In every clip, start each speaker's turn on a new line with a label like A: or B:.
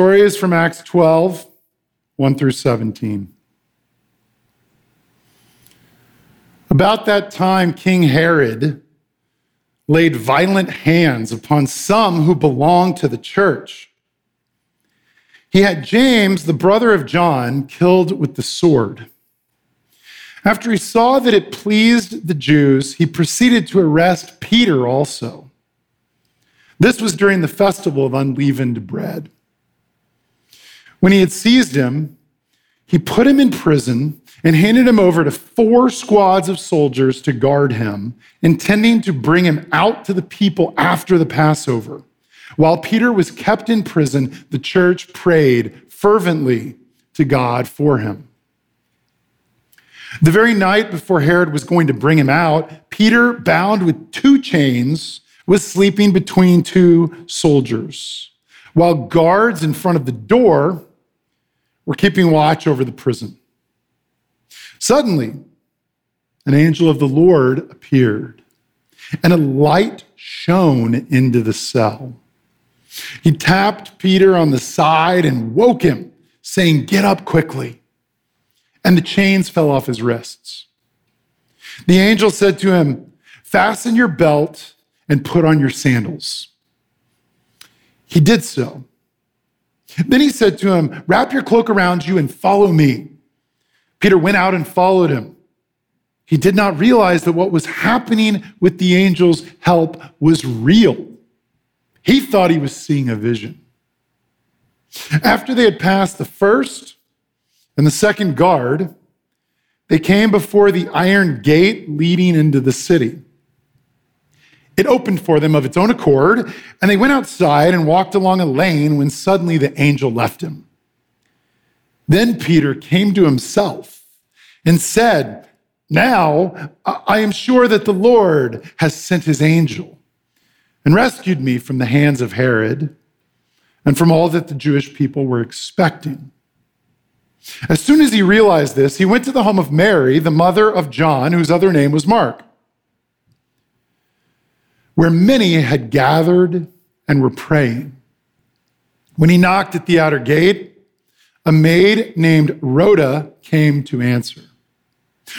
A: story is from Acts 12, 1 through 17. About that time, King Herod laid violent hands upon some who belonged to the church. He had James, the brother of John, killed with the sword. After he saw that it pleased the Jews, he proceeded to arrest Peter also. This was during the festival of unleavened bread. When he had seized him, he put him in prison and handed him over to four squads of soldiers to guard him, intending to bring him out to the people after the Passover. While Peter was kept in prison, the church prayed fervently to God for him. The very night before Herod was going to bring him out, Peter, bound with two chains, was sleeping between two soldiers, while guards in front of the door were keeping watch over the prison. Suddenly, an angel of the Lord appeared, and a light shone into the cell. He tapped Peter on the side and woke him, saying, Get up quickly. And the chains fell off his wrists. The angel said to him, Fasten your belt and put on your sandals. He did so. Then he said to him, Wrap your cloak around you and follow me. Peter went out and followed him. He did not realize that what was happening with the angel's help was real. He thought he was seeing a vision. After they had passed the first and the second guard, they came before the iron gate leading into the city. It opened for them of its own accord, and they went outside and walked along a lane when suddenly the angel left him. Then Peter came to himself and said, Now I am sure that the Lord has sent his angel and rescued me from the hands of Herod and from all that the Jewish people were expecting. As soon as he realized this, he went to the home of Mary, the mother of John, whose other name was Mark, where many had gathered and were praying. When he knocked at the outer gate, a maid named Rhoda came to answer.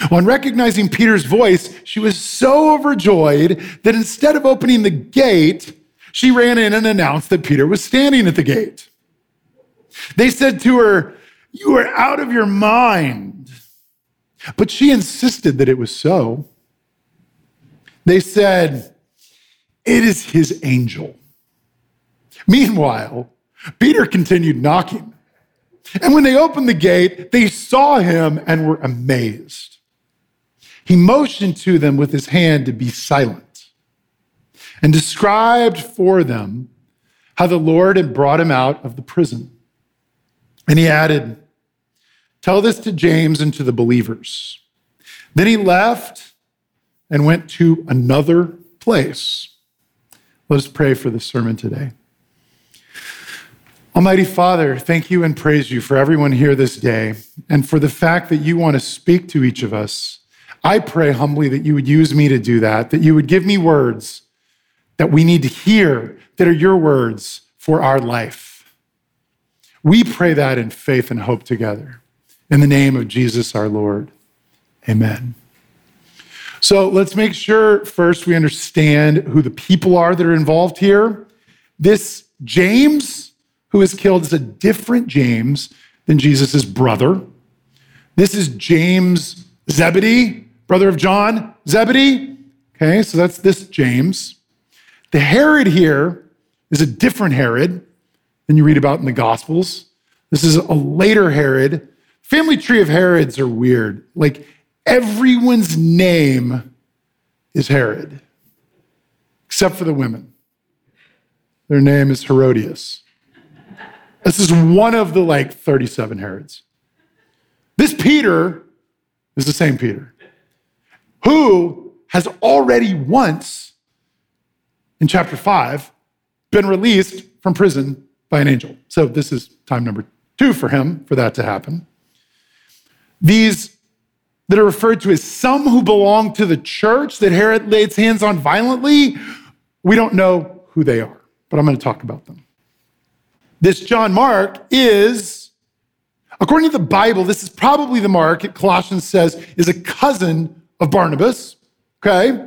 A: On recognizing Peter's voice, she was so overjoyed that instead of opening the gate, she ran in and announced that Peter was standing at the gate. They said to her, You are out of your mind. But she insisted that it was so. They said, It is his angel. Meanwhile, Peter continued knocking. And when they opened the gate, they saw him and were amazed. He motioned to them with his hand to be silent and described for them how the Lord had brought him out of the prison. And he added, Tell this to James and to the believers. Then he left and went to another place. Let us pray for the sermon today. Almighty Father, thank you and praise you for everyone here this day and for the fact that you want to speak to each of us. I pray humbly that you would use me to do that, that you would give me words that we need to hear that are your words for our life. We pray that in faith and hope together. In the name of Jesus our Lord. Amen. So let's make sure first we understand who the people are that are involved here. This James, who is killed is a different James than Jesus' brother. This is James Zebedee, brother of John Zebedee. Okay, so that's this James. The Herod here is a different Herod than you read about in the Gospels. This is a later Herod. Family tree of Herods are weird. Like everyone's name is Herod, except for the women. Their name is Herodias. This is one of the like 37 Herods. This Peter is the same Peter who has already once in chapter 5 been released from prison by an angel. So this is time number two for him for that to happen. These that are referred to as some who belong to the church that Herod laid hands on violently, we don't know who they are, but I'm going to talk about them. This John Mark is, according to the Bible, this is probably the Mark, Colossians says, is a cousin of Barnabas. Okay?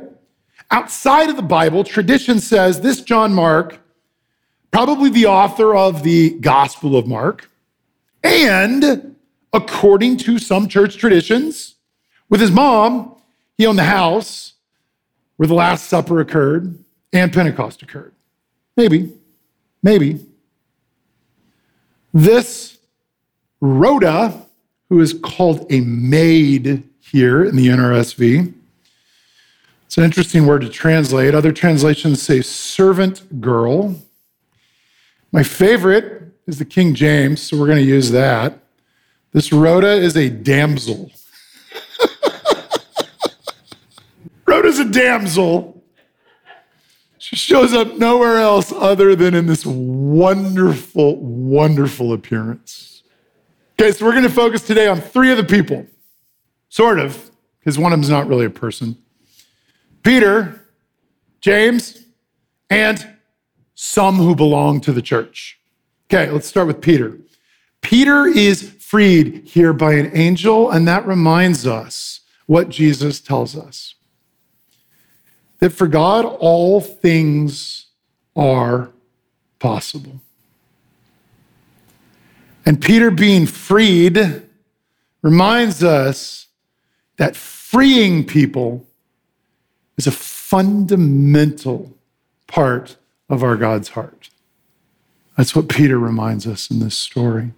A: Outside of the Bible, tradition says this John Mark, probably the author of the Gospel of Mark, and according to some church traditions, with his mom, he owned the house where the Last Supper occurred and Pentecost occurred. Maybe, maybe. This Rhoda, who is called a maid here in the NRSV, it's an interesting word to translate. Other translations say servant girl. My favorite is the King James, so we're going to use that. This Rhoda is a damsel. Rhoda's a damsel. She shows up nowhere else other than in this wonderful, wonderful appearance. Okay, so we're going to focus today on three of the people, sort of, because one of them's not really a person Peter, James, and some who belong to the church. Okay, let's start with Peter. Peter is freed here by an angel, and that reminds us what Jesus tells us that for God, all things are possible. And Peter being freed reminds us that freeing people is a fundamental part of our God's heart. That's what Peter reminds us in this story.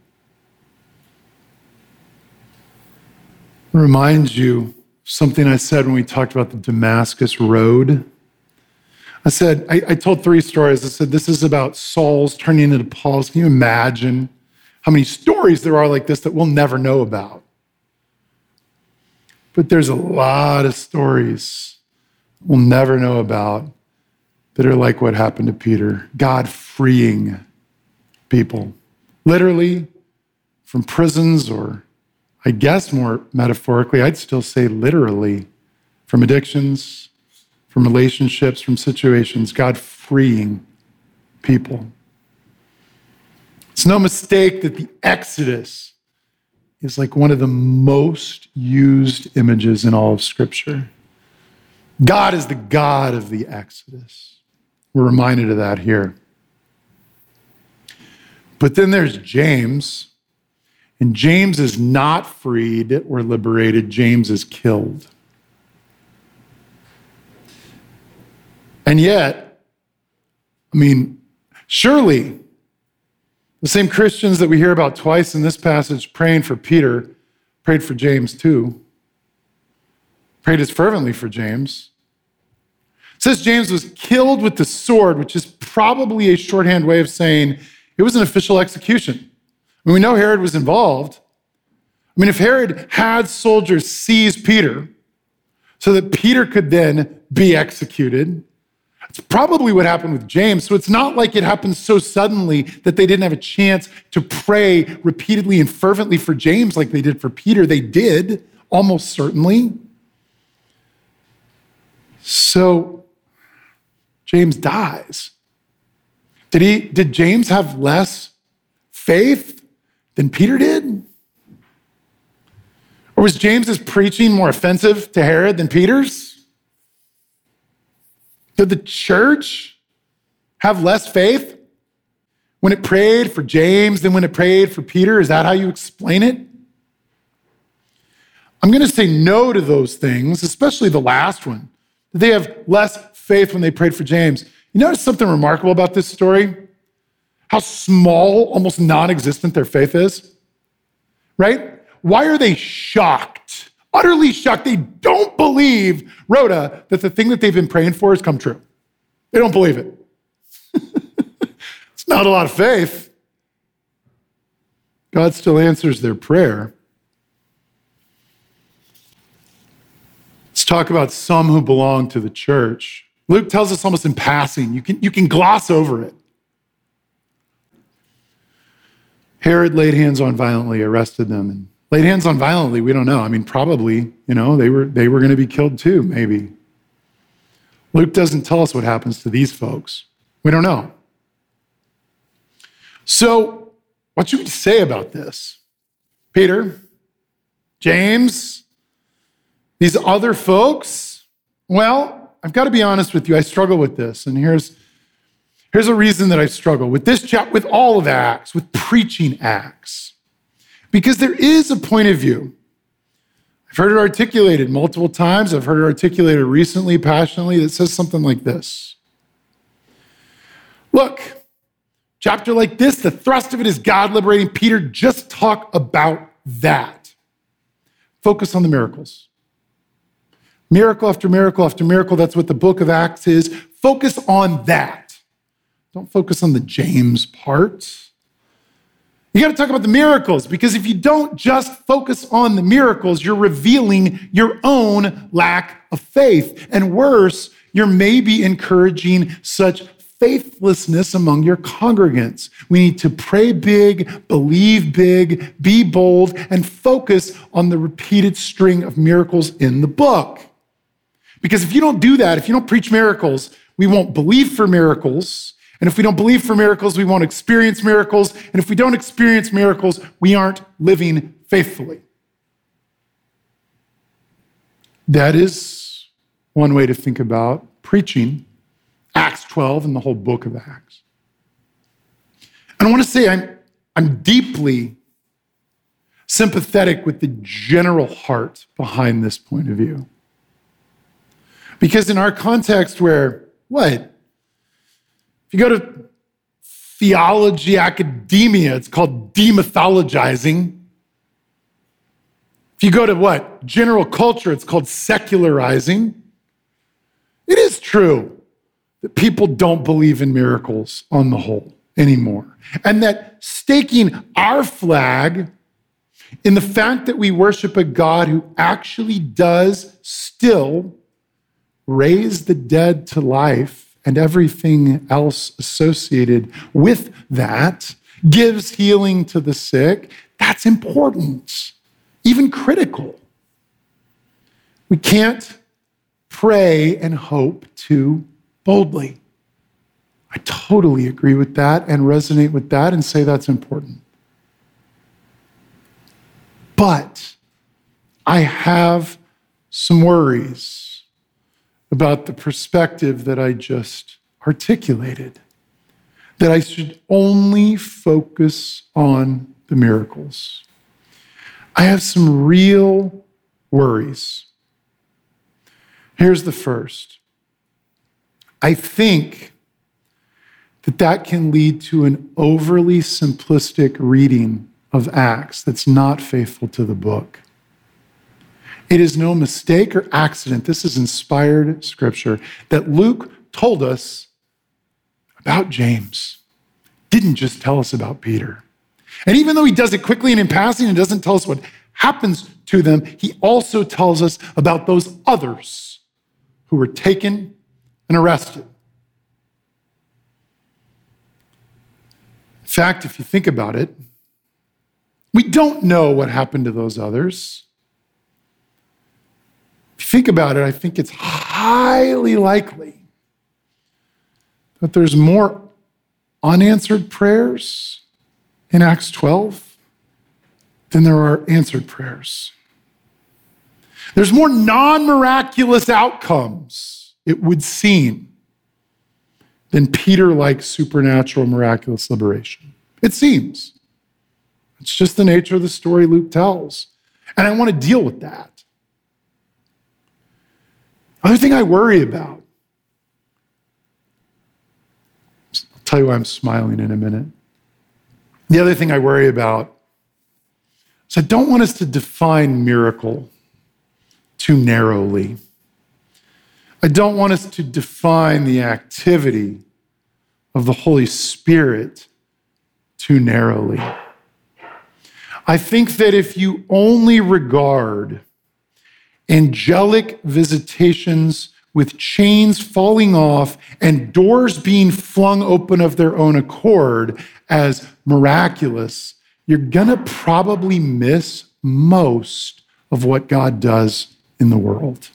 A: Reminds you something I said when we talked about the Damascus Road. I said, I, I, told three stories. I said, this is about Saul's turning into Paul's. Can you imagine how many stories there are like this that we'll never know about? But there's a lot of stories we'll never know about that are like what happened to Peter God freeing people, literally from prisons or I guess more metaphorically, I'd still say literally, from addictions, from relationships, from situations, God freeing people. It's no mistake that the Exodus is like one of the most used images in all of Scripture. God is the God of the Exodus. We're reminded of that here. But then there's James and James is not freed or liberated, James is killed. And yet, I mean, surely the same Christians that we hear about twice in this passage praying for Peter prayed for James too, prayed as fervently for James. It says James was killed with the sword, which is probably a shorthand way of saying it was an official execution mean, we know Herod was involved. I mean, if Herod had soldiers seize Peter so that Peter could then be executed, it's probably what happened with James. So it's not like it happened so suddenly that they didn't have a chance to pray repeatedly and fervently for James like they did for Peter. They did, almost certainly. So James dies. Did he did James have less faith? Than Peter did? Or was James's preaching more offensive to Herod than Peter's? Did the church have less faith when it prayed for James than when it prayed for Peter? Is that how you explain it? I'm going to say no to those things, especially the last one. Did they have less faith when they prayed for James? You notice something remarkable about this story? How small, almost non existent their faith is? Right? Why are they shocked? Utterly shocked. They don't believe, Rhoda, that the thing that they've been praying for has come true. They don't believe it. it's not a lot of faith. God still answers their prayer. Let's talk about some who belong to the church. Luke tells us almost in passing. You can, you can gloss over it. Herod laid hands on violently, arrested them, and laid hands on violently. We don't know. I mean, probably, you know, they were they were going to be killed too, maybe. Luke doesn't tell us what happens to these folks. We don't know. So, what should we say about this? Peter, James, these other folks? Well, I've got to be honest with you, I struggle with this. And here's, here's a reason that I struggle with this chapter, with all of Acts, with preaching Acts. Because there is a point of view. I've heard it articulated multiple times. I've heard it articulated recently, passionately, that says something like this Look, chapter like this, the thrust of it is God liberating Peter. Just talk about that. Focus on the miracles. Miracle after miracle after miracle. That's what the book of Acts is. Focus on that. Don't focus on the James part. You got to talk about the miracles because if you don't just focus on the miracles, you're revealing your own lack of faith. And worse, you're maybe encouraging such faithlessness among your congregants. We need to pray big, believe big, be bold, and focus on the repeated string of miracles in the book. Because if you don't do that, if you don't preach miracles, we won't believe for miracles and if we don't believe for miracles, we won't experience miracles. And if we don't experience miracles, we aren't living faithfully. That is one way to think about preaching Acts 12 and the whole book of Acts. And I want to say I'm, I'm deeply sympathetic with the general heart behind this point of view. Because in our context, where what? If you go to theology academia, it's called demythologizing. If you go to what? General culture, it's called secularizing. It is true that people don't believe in miracles on the whole anymore. And that staking our flag in the fact that we worship a God who actually does still raise the dead to life and everything else associated with that gives healing to the sick, that's important, even critical. We can't pray and hope too boldly. I totally agree with that and resonate with that and say that's important. But I have some worries about the perspective that I just articulated that I should only focus on the miracles. I have some real worries. Here's the first I think that that can lead to an overly simplistic reading of Acts that's not faithful to the book. It is no mistake or accident. This is inspired scripture that Luke told us about James, didn't just tell us about Peter. And even though he does it quickly and in passing and doesn't tell us what happens to them, he also tells us about those others who were taken and arrested. In fact, if you think about it, we don't know what happened to those others think about it, I think it's highly likely that there's more unanswered prayers in Acts 12 than there are answered prayers. There's more non miraculous outcomes, it would seem, than Peter like supernatural miraculous liberation. It seems. It's just the nature of the story Luke tells. And I want to deal with that. Other thing I worry about, I'll tell you why I'm smiling in a minute. The other thing I worry about is I don't want us to define miracle too narrowly. I don't want us to define the activity of the Holy Spirit too narrowly. I think that if you only regard angelic visitations with chains falling off and doors being flung open of their own accord as miraculous, you're going to probably miss most of what God does in the world.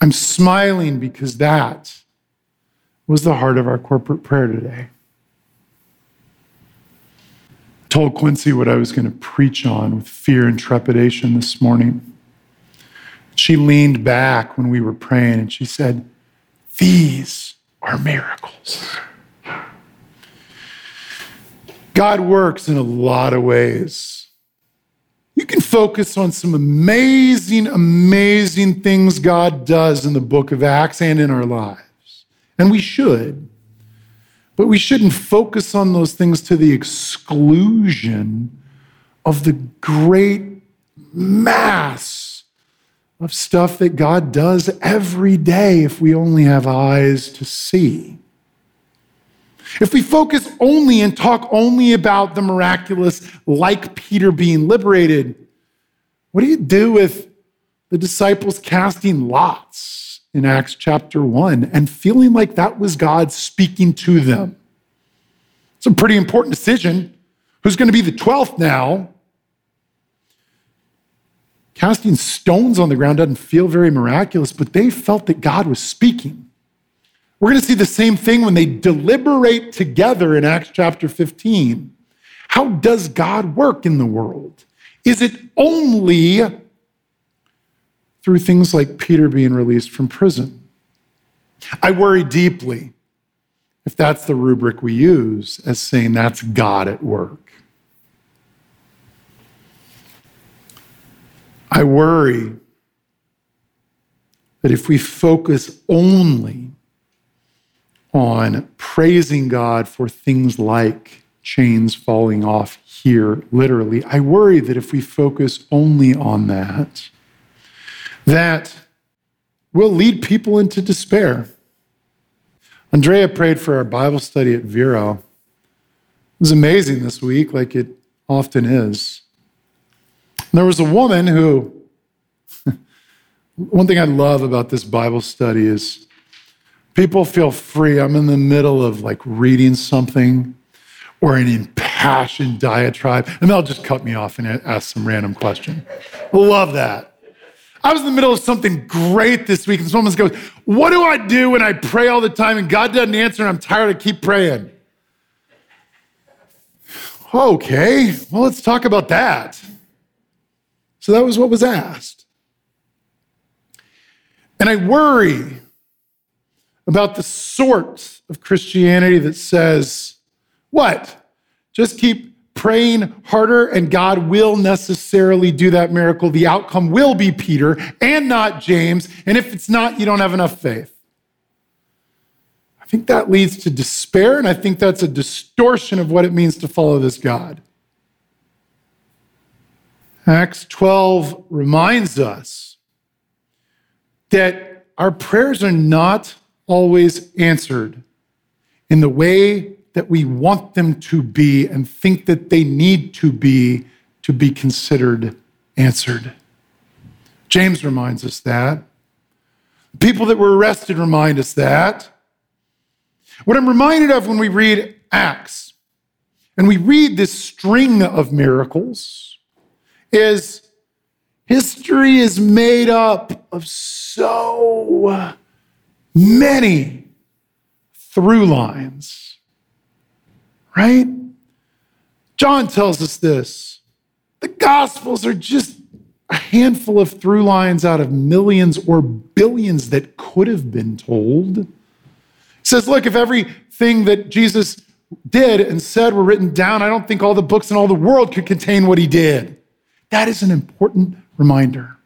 A: I'm smiling because that was the heart of our corporate prayer today. told Quincy what I was going to preach on with fear and trepidation this morning. She leaned back when we were praying and she said, These are miracles. God works in a lot of ways. You can focus on some amazing, amazing things God does in the book of Acts and in our lives. And we should. But we shouldn't focus on those things to the exclusion of the great mass of stuff that God does every day if we only have eyes to see. If we focus only and talk only about the miraculous, like Peter being liberated, what do you do with the disciples casting lots? in Acts chapter 1 and feeling like that was God speaking to them. It's a pretty important decision. Who's going to be the 12th now? Casting stones on the ground doesn't feel very miraculous, but they felt that God was speaking. We're going to see the same thing when they deliberate together in Acts chapter 15. How does God work in the world? Is it only through things like Peter being released from prison. I worry deeply if that's the rubric we use as saying that's God at work. I worry that if we focus only on praising God for things like chains falling off here, literally, I worry that if we focus only on that, that will lead people into despair. Andrea prayed for our Bible study at Vero. It was amazing this week, like it often is. There was a woman who, one thing I love about this Bible study is people feel free. I'm in the middle of like reading something or an impassioned diatribe, and they'll just cut me off and ask some random question. Love that. I was in the middle of something great this week, and woman goes, What do I do when I pray all the time and God doesn't answer and I'm tired, of keep praying? Okay, well, let's talk about that. So that was what was asked. And I worry about the sort of Christianity that says, What? Just keep praying harder, and God will necessarily do that miracle. The outcome will be Peter and not James. And if it's not, you don't have enough faith. I think that leads to despair, and I think that's a distortion of what it means to follow this God. Acts 12 reminds us that our prayers are not always answered in the way that we want them to be and think that they need to be to be considered answered. James reminds us that. People that were arrested remind us that. What I'm reminded of when we read Acts and we read this string of miracles is history is made up of so many through lines right? John tells us this. The Gospels are just a handful of through lines out of millions or billions that could have been told. He says, look, if everything that Jesus did and said were written down, I don't think all the books in all the world could contain what he did. That is an important reminder.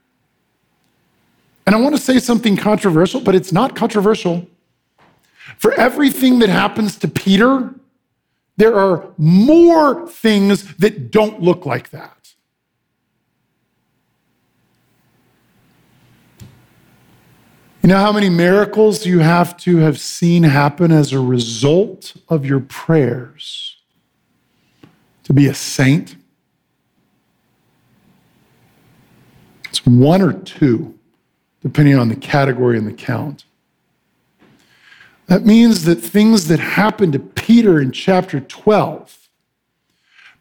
A: And I want to say something controversial, but it's not controversial. For everything that happens to Peter, there are more things that don't look like that. You know how many miracles you have to have seen happen as a result of your prayers to be a saint? It's one or two, depending on the category and the count. That means that things that happened to Peter in chapter 12,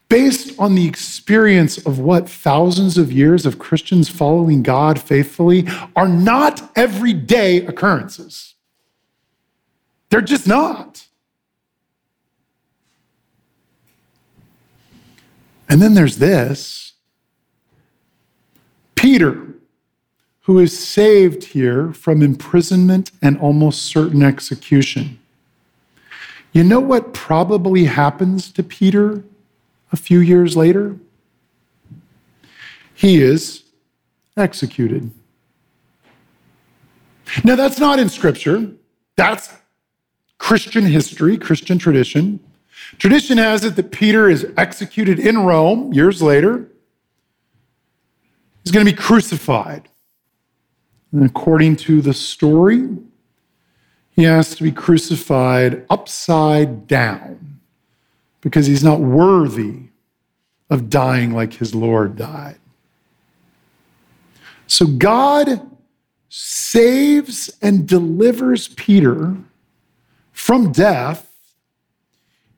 A: based on the experience of what thousands of years of Christians following God faithfully, are not everyday occurrences. They're just not. And then there's this Peter, who is saved here from imprisonment and almost certain execution. You know what probably happens to Peter a few years later? He is executed. Now, that's not in Scripture. That's Christian history, Christian tradition. Tradition has it that Peter is executed in Rome years later. He's going to be crucified. And according to the story, he has to be crucified upside down because he's not worthy of dying like his Lord died. So God saves and delivers Peter from death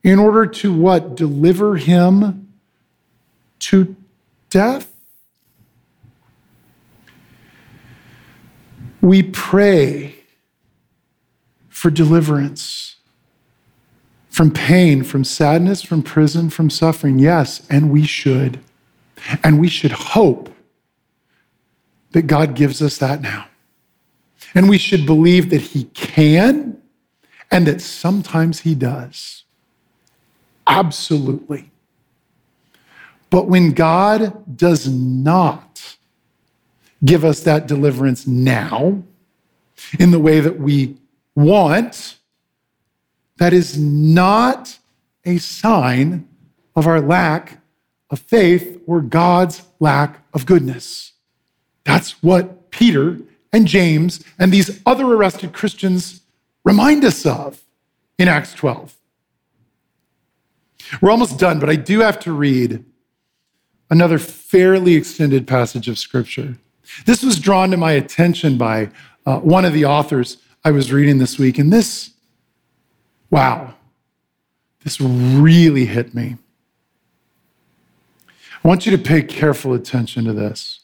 A: in order to what? Deliver him to death? We pray for deliverance from pain, from sadness, from prison, from suffering. Yes, and we should. And we should hope that God gives us that now. And we should believe that He can and that sometimes He does. Absolutely. But when God does not give us that deliverance now in the way that we want, that is not a sign of our lack of faith or God's lack of goodness. That's what Peter and James and these other arrested Christians remind us of in Acts 12. We're almost done, but I do have to read another fairly extended passage of scripture. This was drawn to my attention by uh, one of the authors I was reading this week, and this, wow, this really hit me. I want you to pay careful attention to this.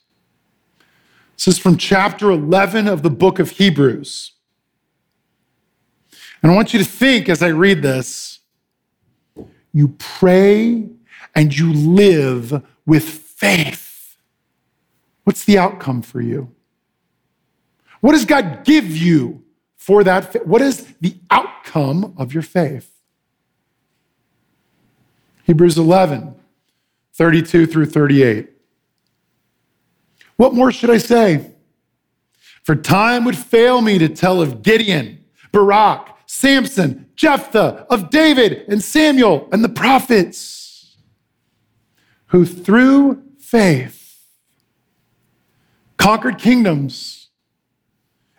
A: This is from chapter 11 of the book of Hebrews. And I want you to think as I read this you pray and you live with faith. What's the outcome for you? What does God give you for that? What is the outcome of your faith? Hebrews 11, 32 through 38. What more should I say? For time would fail me to tell of Gideon, Barak, Samson, Jephthah, of David and Samuel and the prophets, who through faith conquered kingdoms,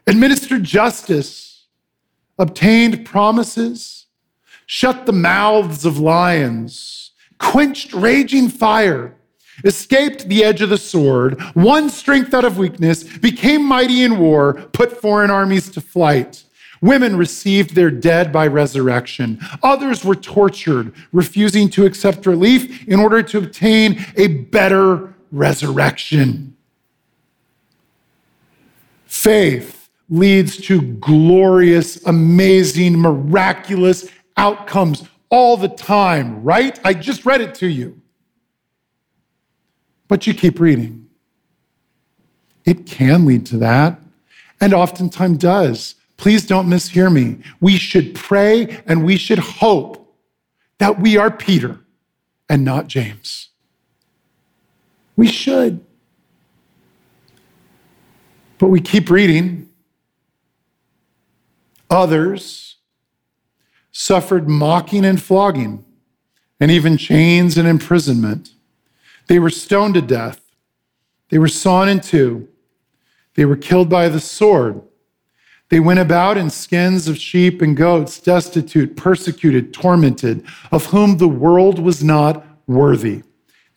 A: administered justice, obtained promises, shut the mouths of lions, quenched raging fire escaped the edge of the sword, won strength out of weakness, became mighty in war, put foreign armies to flight. Women received their dead by resurrection. Others were tortured, refusing to accept relief in order to obtain a better resurrection. Faith leads to glorious, amazing, miraculous outcomes all the time, right? I just read it to you. But you keep reading. It can lead to that, and oftentimes does. Please don't mishear me. We should pray and we should hope that we are Peter and not James. We should. But we keep reading. Others suffered mocking and flogging, and even chains and imprisonment. They were stoned to death. They were sawn in two. They were killed by the sword. They went about in skins of sheep and goats, destitute, persecuted, tormented, of whom the world was not worthy.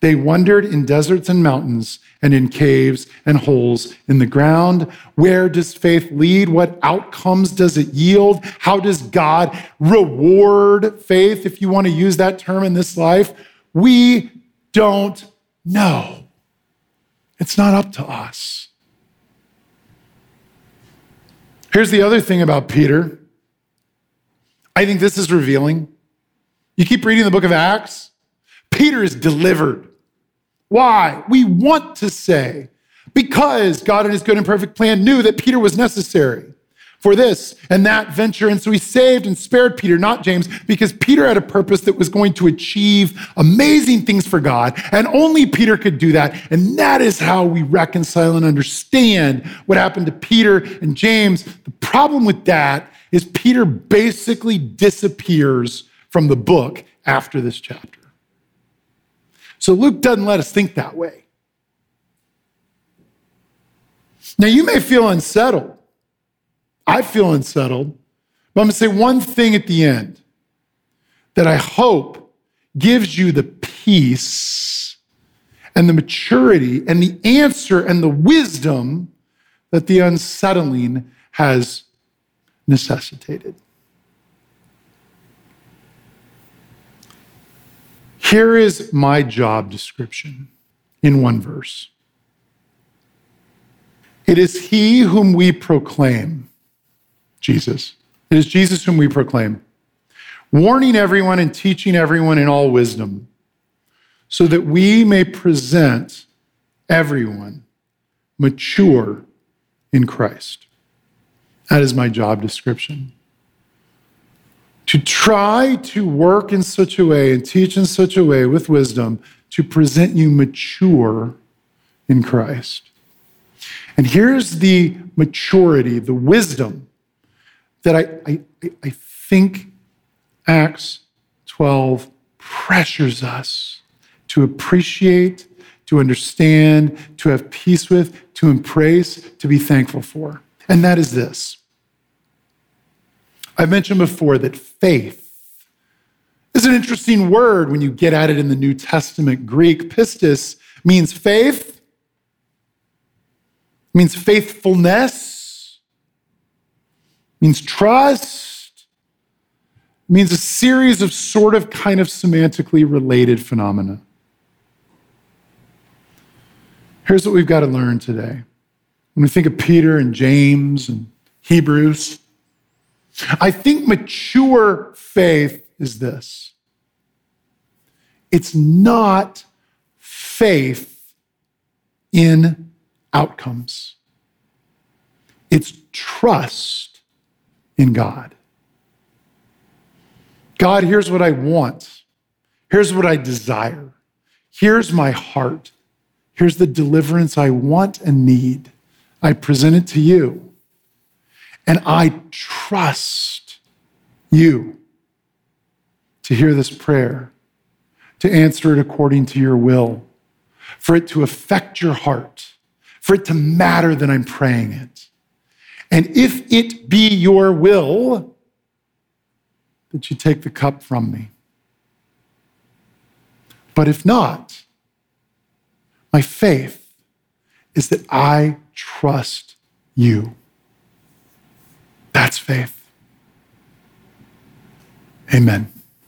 A: They wandered in deserts and mountains and in caves and holes in the ground. Where does faith lead? What outcomes does it yield? How does God reward faith, if you want to use that term in this life? We don't know. it's not up to us. Here's the other thing about Peter. I think this is revealing. You keep reading the book of Acts, Peter is delivered Why? We want to say, because God in his good and perfect plan knew that Peter was necessary for this and that venture. And so he saved and spared Peter, not James, because Peter had a purpose that was going to achieve amazing things for God. And only Peter could do that. And that is how we reconcile and understand what happened to Peter and James. The problem with that is Peter basically disappears from the book after this chapter. So Luke doesn't let us think that way. Now, you may feel unsettled I feel unsettled. But I'm going to say one thing at the end that I hope gives you the peace and the maturity and the answer and the wisdom that the unsettling has necessitated. Here is my job description in one verse. It is He whom we proclaim Jesus. It is Jesus whom we proclaim, warning everyone and teaching everyone in all wisdom, so that we may present everyone mature in Christ. That is my job description. To try to work in such a way and teach in such a way with wisdom to present you mature in Christ. And here's the maturity, the wisdom that I, I, I think Acts 12 pressures us to appreciate, to understand, to have peace with, to embrace, to be thankful for. And that is this. I've mentioned before that faith is an interesting word when you get at it in the New Testament. Greek pistis means faith, means faithfulness means trust, means a series of sort of kind of semantically related phenomena. Here's what we've got to learn today. When we think of Peter and James and Hebrews, I think mature faith is this it's not faith in outcomes, it's trust in God. God, here's what I want. Here's what I desire. Here's my heart. Here's the deliverance I want and need. I present it to you. And I trust you to hear this prayer, to answer it according to your will, for it to affect your heart, for it to matter that I'm praying it. And if it be your will that you take the cup from me. But if not, my faith is that I trust you. That's faith. Amen.